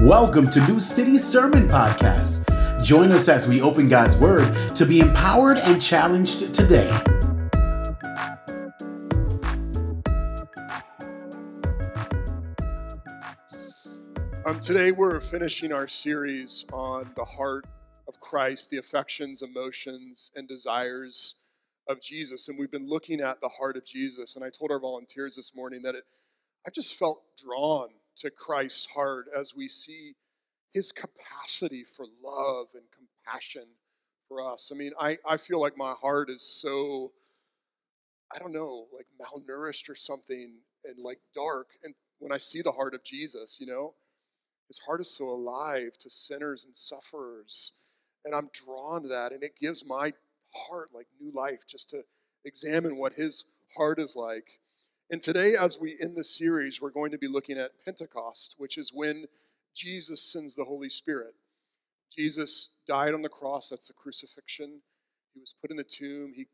Welcome to New City Sermon Podcast. Join us as we open God's Word to be empowered and challenged today. Um, today, we're finishing our series on the heart of Christ, the affections, emotions, and desires of Jesus. And we've been looking at the heart of Jesus. And I told our volunteers this morning that it, I just felt drawn to Christ's heart as we see his capacity for love and compassion for us. I mean, I, I feel like my heart is so, I don't know, like malnourished or something and like dark. And when I see the heart of Jesus, you know, his heart is so alive to sinners and sufferers. And I'm drawn to that. And it gives my heart like new life just to examine what his heart is like. And today, as we end the series, we're going to be looking at Pentecost, which is when Jesus sends the Holy Spirit. Jesus died on the cross, that's the crucifixion. He was put in the tomb, he,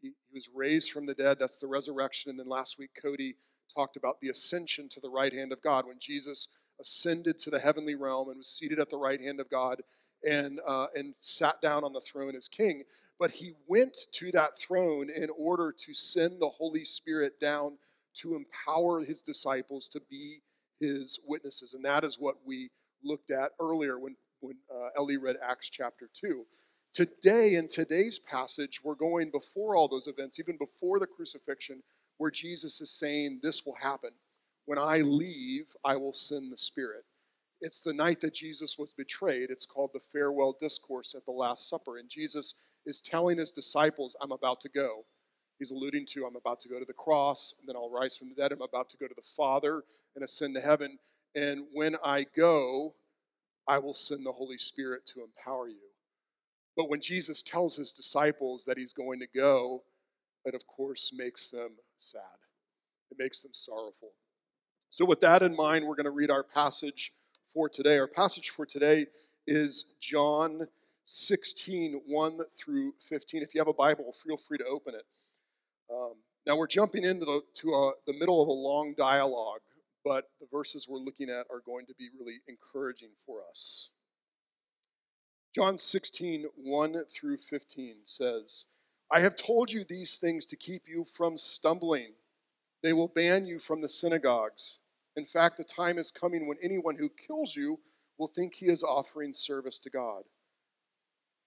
he, he was raised from the dead, that's the resurrection. And then last week, Cody talked about the ascension to the right hand of God when Jesus ascended to the heavenly realm and was seated at the right hand of God and, uh, and sat down on the throne as king. But he went to that throne in order to send the Holy Spirit down to empower his disciples to be his witnesses. And that is what we looked at earlier when, when uh, Ellie read Acts chapter 2. Today, in today's passage, we're going before all those events, even before the crucifixion, where Jesus is saying, This will happen. When I leave, I will send the Spirit. It's the night that Jesus was betrayed. It's called the farewell discourse at the Last Supper. And Jesus is telling his disciples, I'm about to go he's alluding to I'm about to go to the cross, and then I'll rise from the dead. I'm about to go to the Father and ascend to heaven. And when I go, I will send the Holy Spirit to empower you. But when Jesus tells his disciples that he's going to go, it of course makes them sad. It makes them sorrowful. So, with that in mind, we're going to read our passage for today. Our passage for today is John 16, 1 through 15. If you have a Bible, feel free to open it. Um, now we're jumping into the, to a, the middle of a long dialogue, but the verses we're looking at are going to be really encouraging for us. John 16, 1 through 15 says, I have told you these things to keep you from stumbling. They will ban you from the synagogues. In fact, a time is coming when anyone who kills you will think he is offering service to God.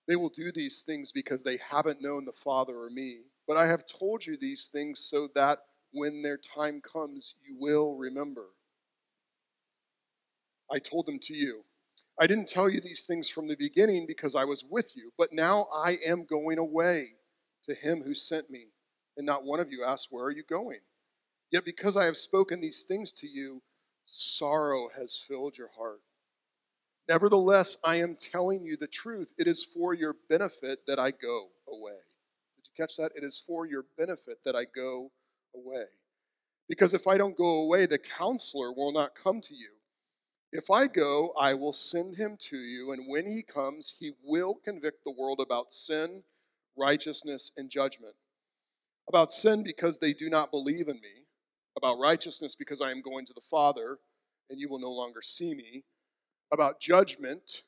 They will do these things because they haven't known the Father or me. But I have told you these things so that when their time comes, you will remember. I told them to you. I didn't tell you these things from the beginning because I was with you, but now I am going away to him who sent me. And not one of you asked, Where are you going? Yet because I have spoken these things to you, sorrow has filled your heart. Nevertheless, I am telling you the truth. It is for your benefit that I go away. Did you catch that? It is for your benefit that I go away. Because if I don't go away, the counselor will not come to you. If I go, I will send him to you, and when he comes, he will convict the world about sin, righteousness, and judgment. About sin, because they do not believe in me. About righteousness, because I am going to the Father, and you will no longer see me. About judgment,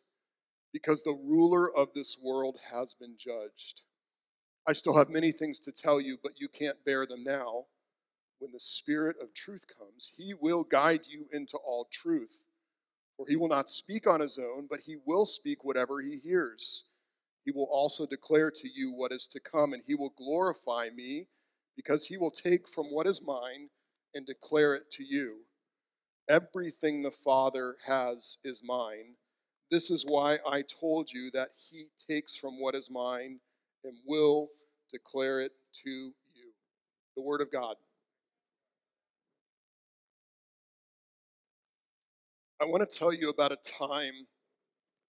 because the ruler of this world has been judged. I still have many things to tell you, but you can't bear them now. When the Spirit of truth comes, he will guide you into all truth. For he will not speak on his own, but he will speak whatever he hears. He will also declare to you what is to come, and he will glorify me, because he will take from what is mine and declare it to you. Everything the Father has is mine. This is why I told you that he takes from what is mine and will declare it to you. The Word of God. I want to tell you about a time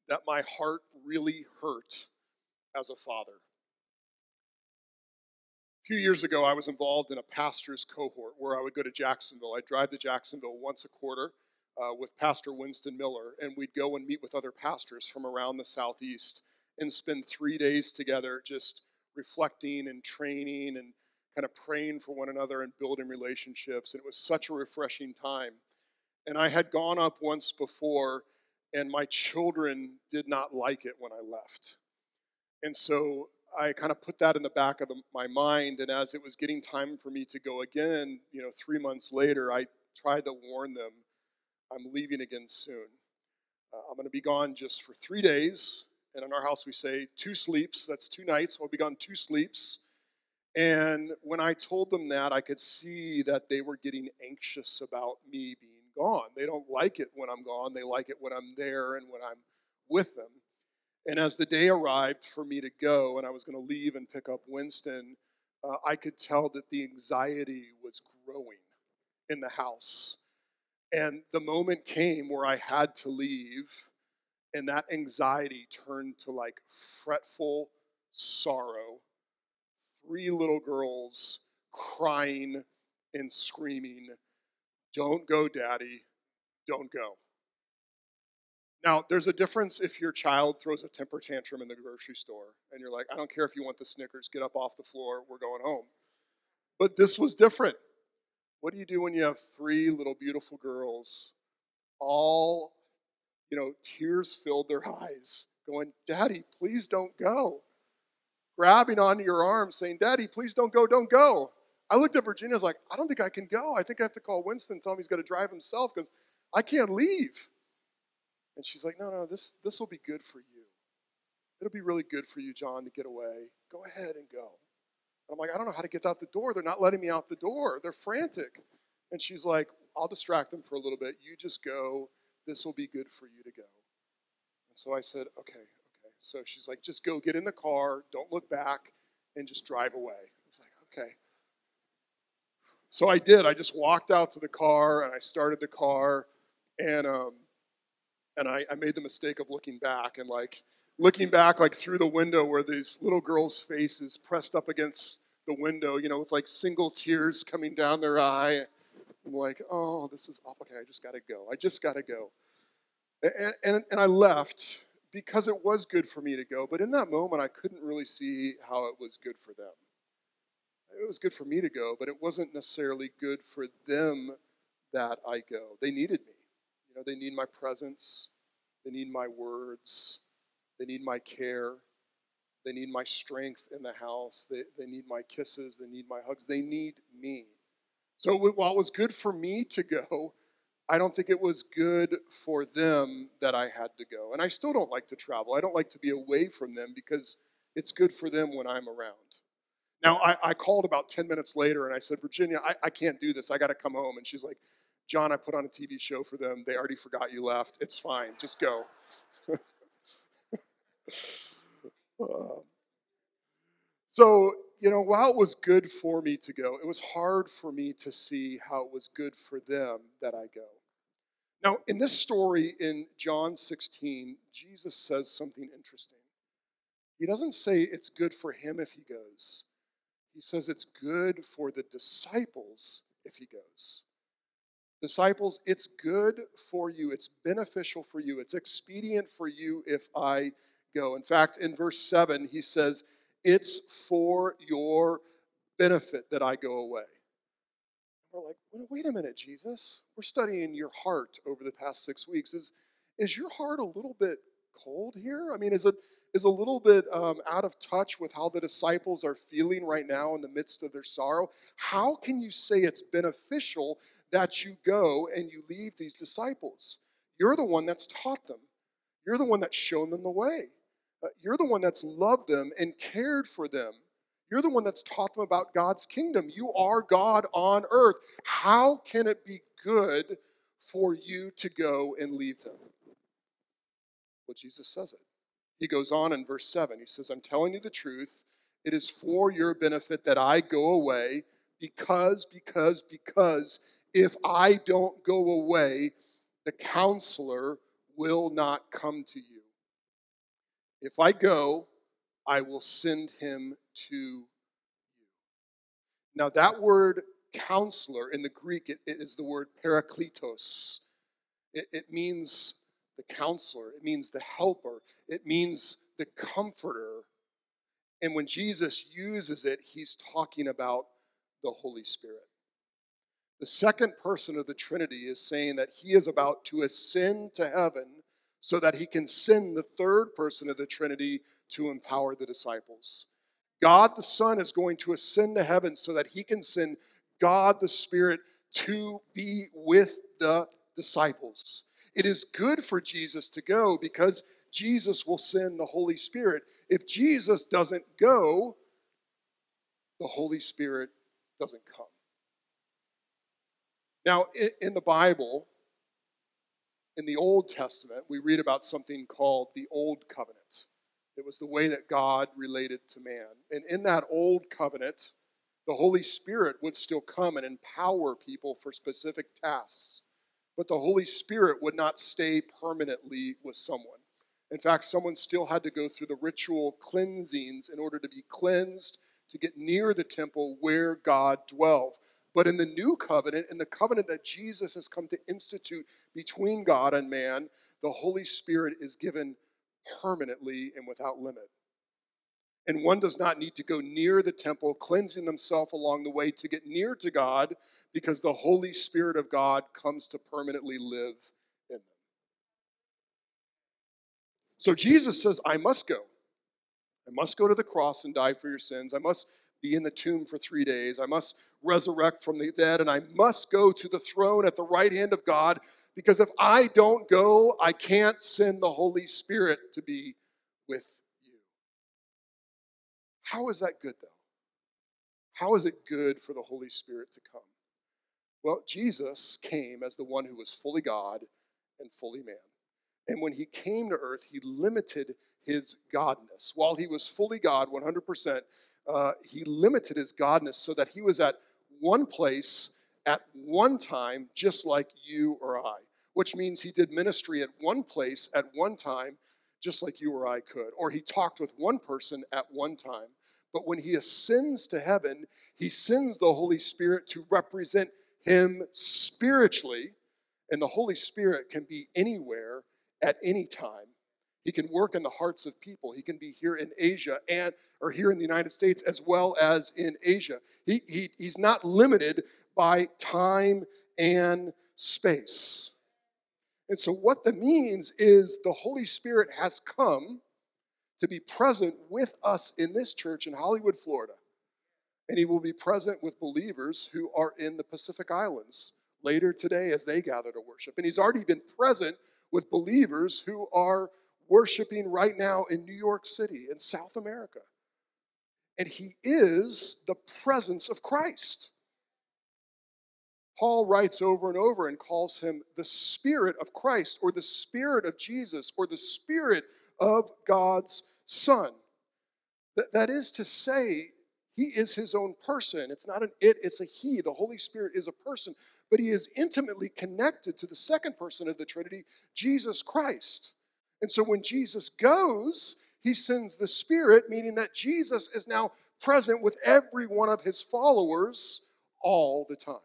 that my heart really hurt as a father. A few years ago, I was involved in a pastor's cohort where I would go to Jacksonville. I'd drive to Jacksonville once a quarter uh, with Pastor Winston Miller, and we'd go and meet with other pastors from around the Southeast and spend three days together just reflecting and training and kind of praying for one another and building relationships. And it was such a refreshing time. And I had gone up once before, and my children did not like it when I left. And so I kind of put that in the back of the, my mind. And as it was getting time for me to go again, you know, three months later, I tried to warn them I'm leaving again soon. Uh, I'm going to be gone just for three days. And in our house, we say two sleeps. That's two nights. I'll be gone two sleeps. And when I told them that, I could see that they were getting anxious about me being gone. They don't like it when I'm gone, they like it when I'm there and when I'm with them. And as the day arrived for me to go, and I was going to leave and pick up Winston, uh, I could tell that the anxiety was growing in the house. And the moment came where I had to leave, and that anxiety turned to like fretful sorrow. Three little girls crying and screaming, Don't go, Daddy, don't go. Now, there's a difference if your child throws a temper tantrum in the grocery store and you're like, I don't care if you want the Snickers, get up off the floor, we're going home. But this was different. What do you do when you have three little beautiful girls, all, you know, tears filled their eyes, going, Daddy, please don't go? Grabbing onto your arm, saying, Daddy, please don't go, don't go. I looked at Virginia, I was like, I don't think I can go. I think I have to call Winston, tell him he's got to drive himself because I can't leave. And she's like, No, no, this, this will be good for you. It'll be really good for you, John, to get away. Go ahead and go. And I'm like, I don't know how to get out the door. They're not letting me out the door. They're frantic. And she's like, I'll distract them for a little bit. You just go. This will be good for you to go. And so I said, okay, okay. So she's like, just go get in the car, don't look back, and just drive away. I was like, okay. So I did. I just walked out to the car and I started the car, and um, and I, I made the mistake of looking back and like looking back like through the window where these little girls' faces pressed up against the window, you know, with like single tears coming down their eye. I'm like, oh, this is awful. Okay, I just got to go. I just got to go. And, and, and I left because it was good for me to go. But in that moment, I couldn't really see how it was good for them. It was good for me to go, but it wasn't necessarily good for them that I go. They needed me. You know, they need my presence, they need my words, they need my care. They need my strength in the house. They, they need my kisses. They need my hugs. They need me. So while it was good for me to go, I don't think it was good for them that I had to go. And I still don't like to travel. I don't like to be away from them because it's good for them when I'm around. Now, I, I called about 10 minutes later and I said, Virginia, I, I can't do this. I got to come home. And she's like, John, I put on a TV show for them. They already forgot you left. It's fine. Just go. So, you know, while it was good for me to go, it was hard for me to see how it was good for them that I go. Now, in this story in John 16, Jesus says something interesting. He doesn't say it's good for him if he goes, he says it's good for the disciples if he goes. Disciples, it's good for you, it's beneficial for you, it's expedient for you if I go. In fact, in verse 7, he says, It's for your benefit that I go away. We're like, wait a minute, Jesus. We're studying your heart over the past six weeks. Is, is your heart a little bit cold here? I mean, is it is a little bit um, out of touch with how the disciples are feeling right now in the midst of their sorrow? How can you say it's beneficial that you go and you leave these disciples? You're the one that's taught them. You're the one that's shown them the way. Uh, you're the one that's loved them and cared for them. You're the one that's taught them about God's kingdom. You are God on earth. How can it be good for you to go and leave them? Well, Jesus says it. He goes on in verse 7. He says, I'm telling you the truth. It is for your benefit that I go away because, because, because if I don't go away, the counselor will not come to you. If I go, I will send him to you. Now, that word counselor in the Greek, it, it is the word parakletos. It, it means the counselor, it means the helper, it means the comforter. And when Jesus uses it, he's talking about the Holy Spirit. The second person of the Trinity is saying that he is about to ascend to heaven so that he can send the third person of the Trinity to empower the disciples. God the Son is going to ascend to heaven so that he can send God the Spirit to be with the disciples. It is good for Jesus to go because Jesus will send the Holy Spirit. If Jesus doesn't go, the Holy Spirit doesn't come. Now, in the Bible, in the Old Testament, we read about something called the Old Covenant. It was the way that God related to man. And in that Old Covenant, the Holy Spirit would still come and empower people for specific tasks. But the Holy Spirit would not stay permanently with someone. In fact, someone still had to go through the ritual cleansings in order to be cleansed to get near the temple where God dwelled. But in the new covenant, in the covenant that Jesus has come to institute between God and man, the Holy Spirit is given permanently and without limit. And one does not need to go near the temple, cleansing themselves along the way to get near to God, because the Holy Spirit of God comes to permanently live in them. So Jesus says, I must go. I must go to the cross and die for your sins. I must be in the tomb for three days. I must resurrect from the dead, and I must go to the throne at the right hand of God, because if I don't go, I can't send the Holy Spirit to be with how is that good, though? How is it good for the Holy Spirit to come? Well, Jesus came as the one who was fully God and fully man. And when he came to earth, he limited his godness. While he was fully God, 100%, uh, he limited his godness so that he was at one place at one time, just like you or I, which means he did ministry at one place at one time, just like you or I could. Or he talked with one person at one time. But when he ascends to heaven, he sends the Holy Spirit to represent him spiritually. And the Holy Spirit can be anywhere at any time. He can work in the hearts of people. He can be here in Asia and or here in the United States as well as in Asia. He, he, he's not limited by time and space. And so, what that means is the Holy Spirit has come to be present with us in this church in Hollywood, Florida. And He will be present with believers who are in the Pacific Islands later today as they gather to worship. And He's already been present with believers who are worshiping right now in New York City in South America. And He is the presence of Christ. Paul writes over and over and calls him the Spirit of Christ or the Spirit of Jesus or the Spirit of God's Son. that is to say, he is his own person. It's not an it, it's a he. The Holy Spirit is a person, but he is intimately connected to the second person of the Trinity, Jesus Christ. And so when Jesus goes, he sends the Spirit, meaning that Jesus is now present with every one of his followers all the time.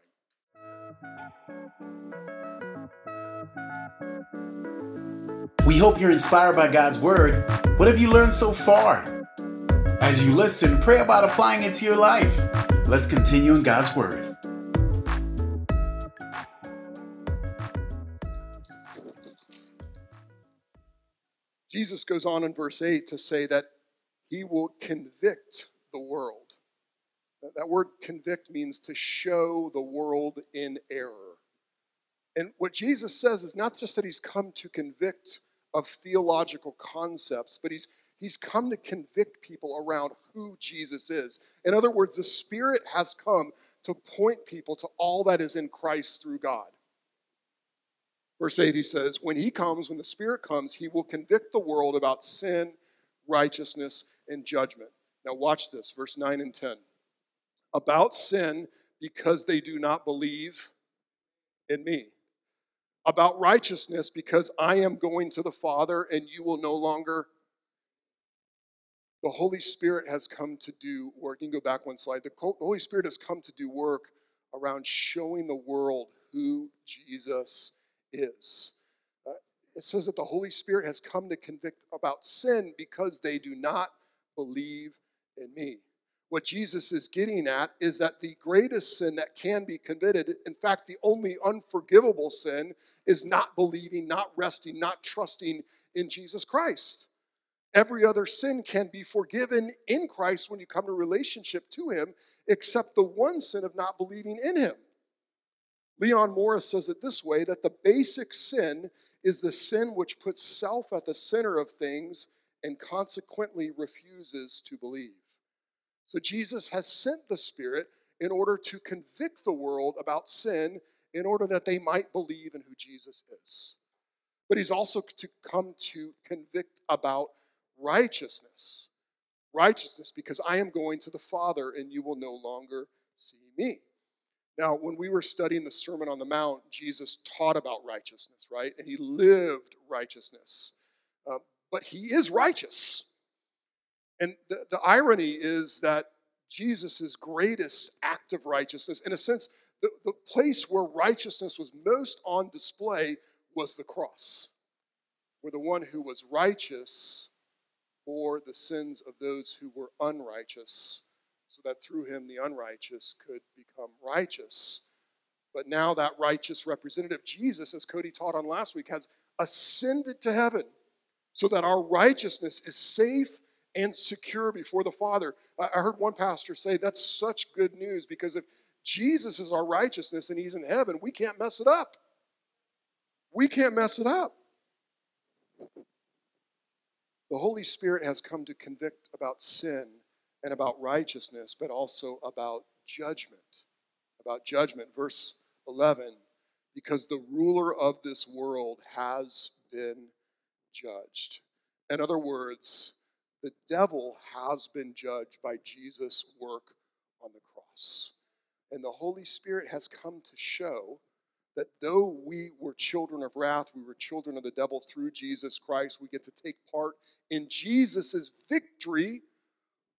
We hope you're inspired by God's Word. What have you learned so far? As you listen, pray about applying it to your life. Let's continue in God's Word. Jesus goes on in verse 8 to say that he will convict the world. That word convict means to show the world in error. And what Jesus says is not just that he's come to convict of theological concepts, but he's, he's come to convict people around who Jesus is. In other words, the Spirit has come to point people to all that is in Christ through God. Verse 8, he says, When he comes, when the Spirit comes, he will convict the world about sin, righteousness, and judgment. Now, watch this, verse 9 and 10. About sin, because they do not believe in me about righteousness because I am going to the Father and you will no longer. The Holy Spirit has come to do work. You can go back one slide. The Holy Spirit has come to do work around showing the world who Jesus is. Uh, it says that the Holy Spirit has come to convict about sin because they do not believe in me. What Jesus is getting at is that the greatest sin that can be committed, in fact, the only unforgivable sin, is not believing, not resting, not trusting in Jesus Christ. Every other sin can be forgiven in Christ when you come to relationship to Him, except the one sin of not believing in Him. Leon Morris says it this way that the basic sin is the sin which puts self at the center of things and consequently refuses to believe. So Jesus has sent the Spirit in order to convict the world about sin in order that they might believe in who Jesus is. But he's also to come to convict about righteousness. Righteousness, because I am going to the Father and you will no longer see me. Now, when we were studying the Sermon on the Mount, Jesus taught about righteousness, right? And he lived righteousness. Uh, but he is righteous. And the, the irony is that Jesus' greatest act of righteousness, in a sense, the, the place where righteousness was most on display was the cross, where the one who was righteous bore the sins of those who were unrighteous, so that through him the unrighteous could become righteous. But now that righteous representative, Jesus, as Cody taught on last week, has ascended to heaven so that our righteousness is safe and secure before the Father. I heard one pastor say that's such good news because if Jesus is our righteousness and he's in heaven, we can't mess it up. We can't mess it up. The Holy Spirit has come to convict about sin and about righteousness, but also about judgment. About judgment. Verse 11 because the ruler of this world has been judged. In other words, the devil has been judged by Jesus' work on the cross. And the Holy Spirit has come to show that though we were children of wrath, we were children of the devil through Jesus Christ, we get to take part in Jesus' victory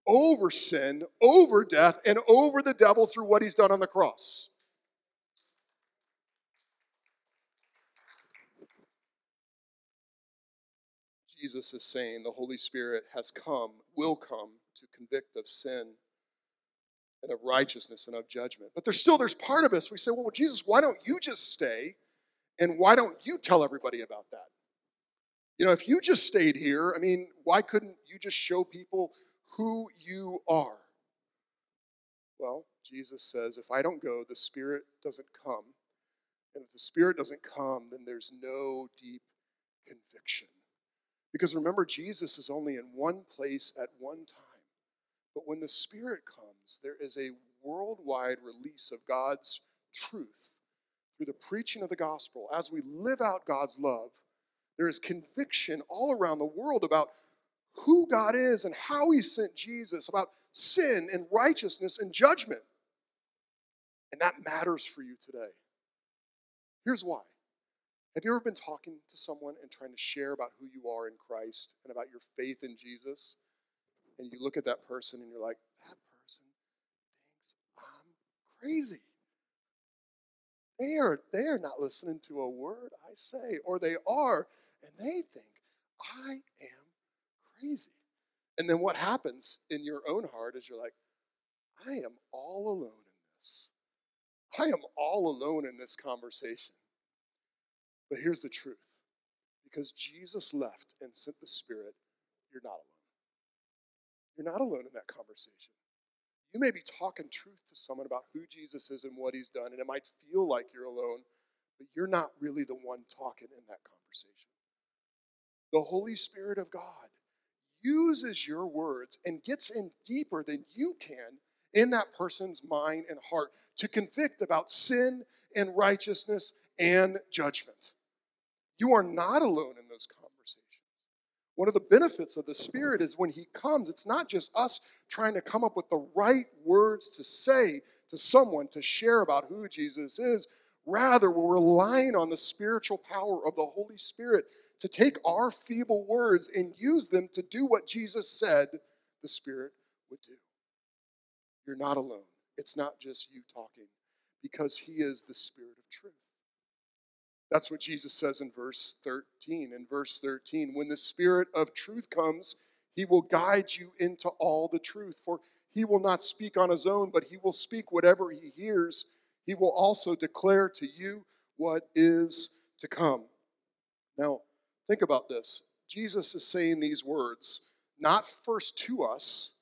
over sin, over death, and over the devil through what he's done on the cross. Jesus is saying the Holy Spirit has come, will come to convict of sin and of righteousness and of judgment. But there's still there's part of us we say, well, Jesus, why don't you just stay and why don't you tell everybody about that? You know, if you just stayed here, I mean, why couldn't you just show people who you are? Well, Jesus says, if I don't go, the Spirit doesn't come. And if the Spirit doesn't come, then there's no deep conviction. Because remember, Jesus is only in one place at one time. But when the Spirit comes, there is a worldwide release of God's truth through the preaching of the gospel. As we live out God's love, there is conviction all around the world about who God is and how He sent Jesus, about sin and righteousness and judgment. And that matters for you today. Here's why have you ever been talking to someone and trying to share about who you are in Christ and about your faith in Jesus? And you look at that person and you're like, that person thinks I'm crazy. They are, they are not listening to a word I say, or they are, and they think I am crazy. And then what happens in your own heart is you're like, I am all alone in this. I am all alone in this conversation. But here's the truth because Jesus left and sent the Spirit, you're not alone. You're not alone in that conversation. You may be talking truth to someone about who Jesus is and what he's done, and it might feel like you're alone, but you're not really the one talking in that conversation. The Holy Spirit of God uses your words and gets in deeper than you can in that person's mind and heart to convict about sin and righteousness and judgment. You are not alone in those conversations. One of the benefits of the Spirit is when He comes, it's not just us trying to come up with the right words to say to someone to share about who Jesus is. Rather, we're relying on the spiritual power of the Holy Spirit to take our feeble words and use them to do what Jesus said the Spirit would do. You're not alone. It's not just you talking, because He is the Spirit of truth. That's what Jesus says in verse 13. In verse 13, when the Spirit of truth comes, he will guide you into all the truth, for he will not speak on his own, but he will speak whatever he hears. He will also declare to you what is to come. Now, think about this. Jesus is saying these words not first to us,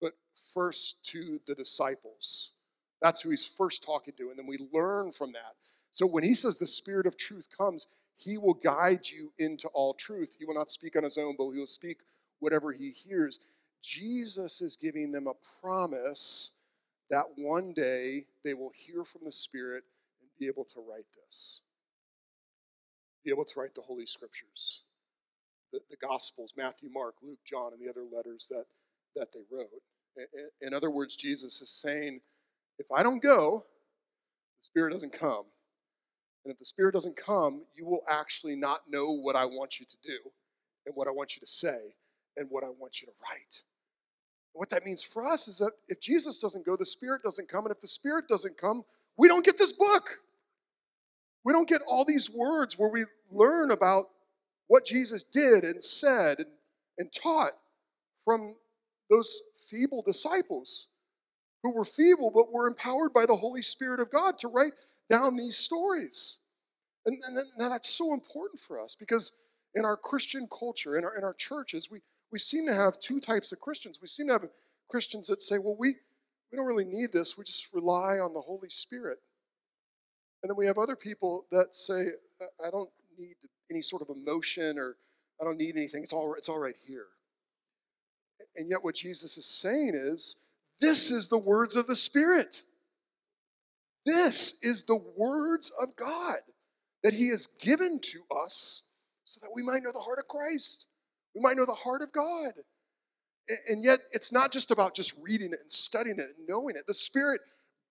but first to the disciples. That's who he's first talking to, and then we learn from that. So when he says the Spirit of truth comes, he will guide you into all truth. He will not speak on his own, but he will speak whatever he hears. Jesus is giving them a promise that one day they will hear from the Spirit and be able to write this, be able to write the Holy Scriptures, the, the Gospels, Matthew, Mark, Luke, John, and the other letters that, that they wrote. In other words, Jesus is saying, if I don't go, the Spirit doesn't come. And if the Spirit doesn't come, you will actually not know what I want you to do and what I want you to say and what I want you to write. What that means for us is that if Jesus doesn't go, the Spirit doesn't come. And if the Spirit doesn't come, we don't get this book. We don't get all these words where we learn about what Jesus did and said and, and taught from those feeble disciples who were feeble but were empowered by the Holy Spirit of God to write down these stories. And, and that's so important for us because in our Christian culture, in our, in our churches, we, we seem to have two types of Christians. We seem to have Christians that say, well, we, we don't really need this, we just rely on the Holy Spirit. And then we have other people that say, I don't need any sort of emotion or I don't need anything. It's all, it's all right here. And yet, what Jesus is saying is, this is the words of the Spirit. This is the words of God that He has given to us so that we might know the heart of Christ. We might know the heart of God. And yet, it's not just about just reading it and studying it and knowing it. The Spirit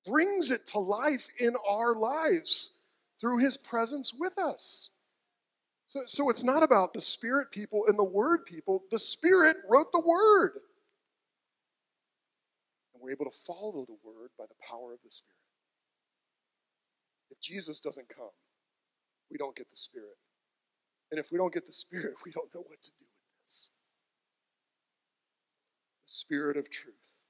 brings it to life in our lives through His presence with us. So, so it's not about the Spirit people and the Word people. The Spirit wrote the Word. And we're able to follow the Word by the power of the Spirit. Jesus doesn't come, we don't get the Spirit. And if we don't get the Spirit, we don't know what to do with this. The Spirit of truth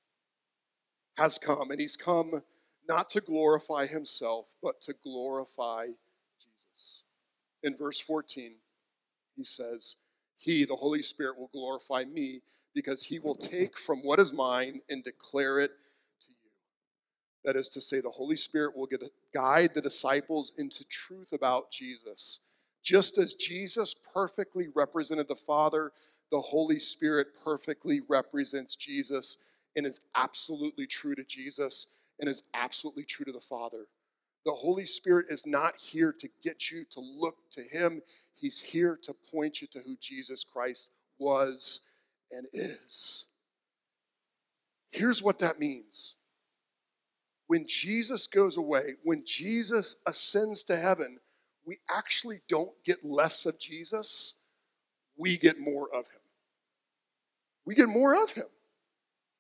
has come, and He's come not to glorify Himself, but to glorify Jesus. In verse 14, He says, He, the Holy Spirit, will glorify me because He will take from what is mine and declare it that is to say, the Holy Spirit will guide the disciples into truth about Jesus. Just as Jesus perfectly represented the Father, the Holy Spirit perfectly represents Jesus and is absolutely true to Jesus and is absolutely true to the Father. The Holy Spirit is not here to get you to look to Him, He's here to point you to who Jesus Christ was and is. Here's what that means when Jesus goes away, when Jesus ascends to heaven, we actually don't get less of Jesus, we get more of him. We get more of him.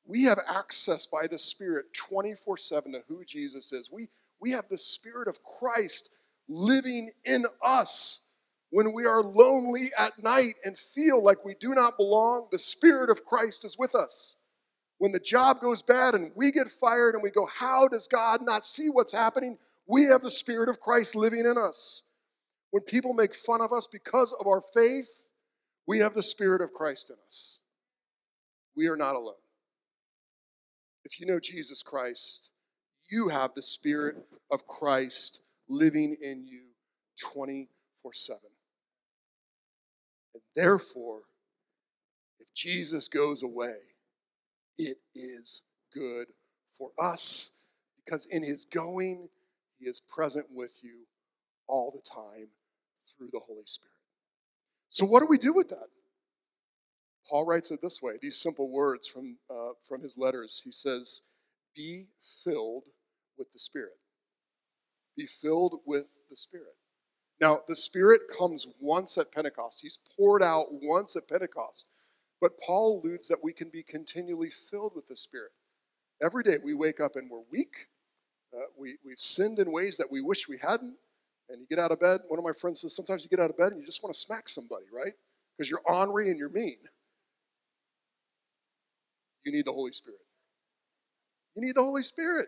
We have access by the Spirit 24 7 to who Jesus is. We, we have the Spirit of Christ living in us. When we are lonely at night and feel like we do not belong, the Spirit of Christ is with us when the job goes bad and we get fired and we go, How does God not see what's happening? We have the Spirit of Christ living in us. When people make fun of us because of our faith, we have the Spirit of Christ in us. We are not alone. If you know Jesus Christ, you have the Spirit of Christ living in you 24 7. And therefore, if Jesus goes away, it is good for us because in his going, he is present with you all the time through the Holy Spirit. So, what do we do with that? Paul writes it this way these simple words from, uh, from his letters. He says, Be filled with the Spirit. Be filled with the Spirit. Now, the Spirit comes once at Pentecost. He's poured out once at Pentecost. But Paul alludes that we can be continually filled with the Spirit. Every day we wake up and we're weak. Uh, we, we've sinned in ways that we wish we hadn't. And you get out of bed. One of my friends says sometimes you get out of bed and you just want to smack somebody, right? Because you're ornery and you're mean. You need the Holy Spirit. You need the Holy Spirit.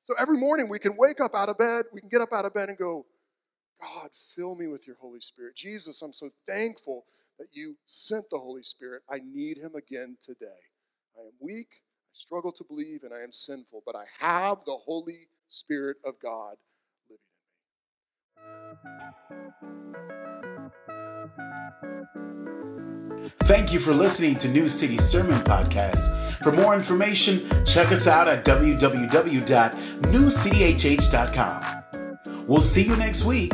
So every morning we can wake up out of bed, we can get up out of bed and go, God, fill me with your Holy Spirit. Jesus, I'm so thankful that you sent the Holy Spirit. I need him again today. I am weak, I struggle to believe, and I am sinful, but I have the Holy Spirit of God living in me. Thank you for listening to New City Sermon Podcast. For more information, check us out at www.newcityhh.com. We'll see you next week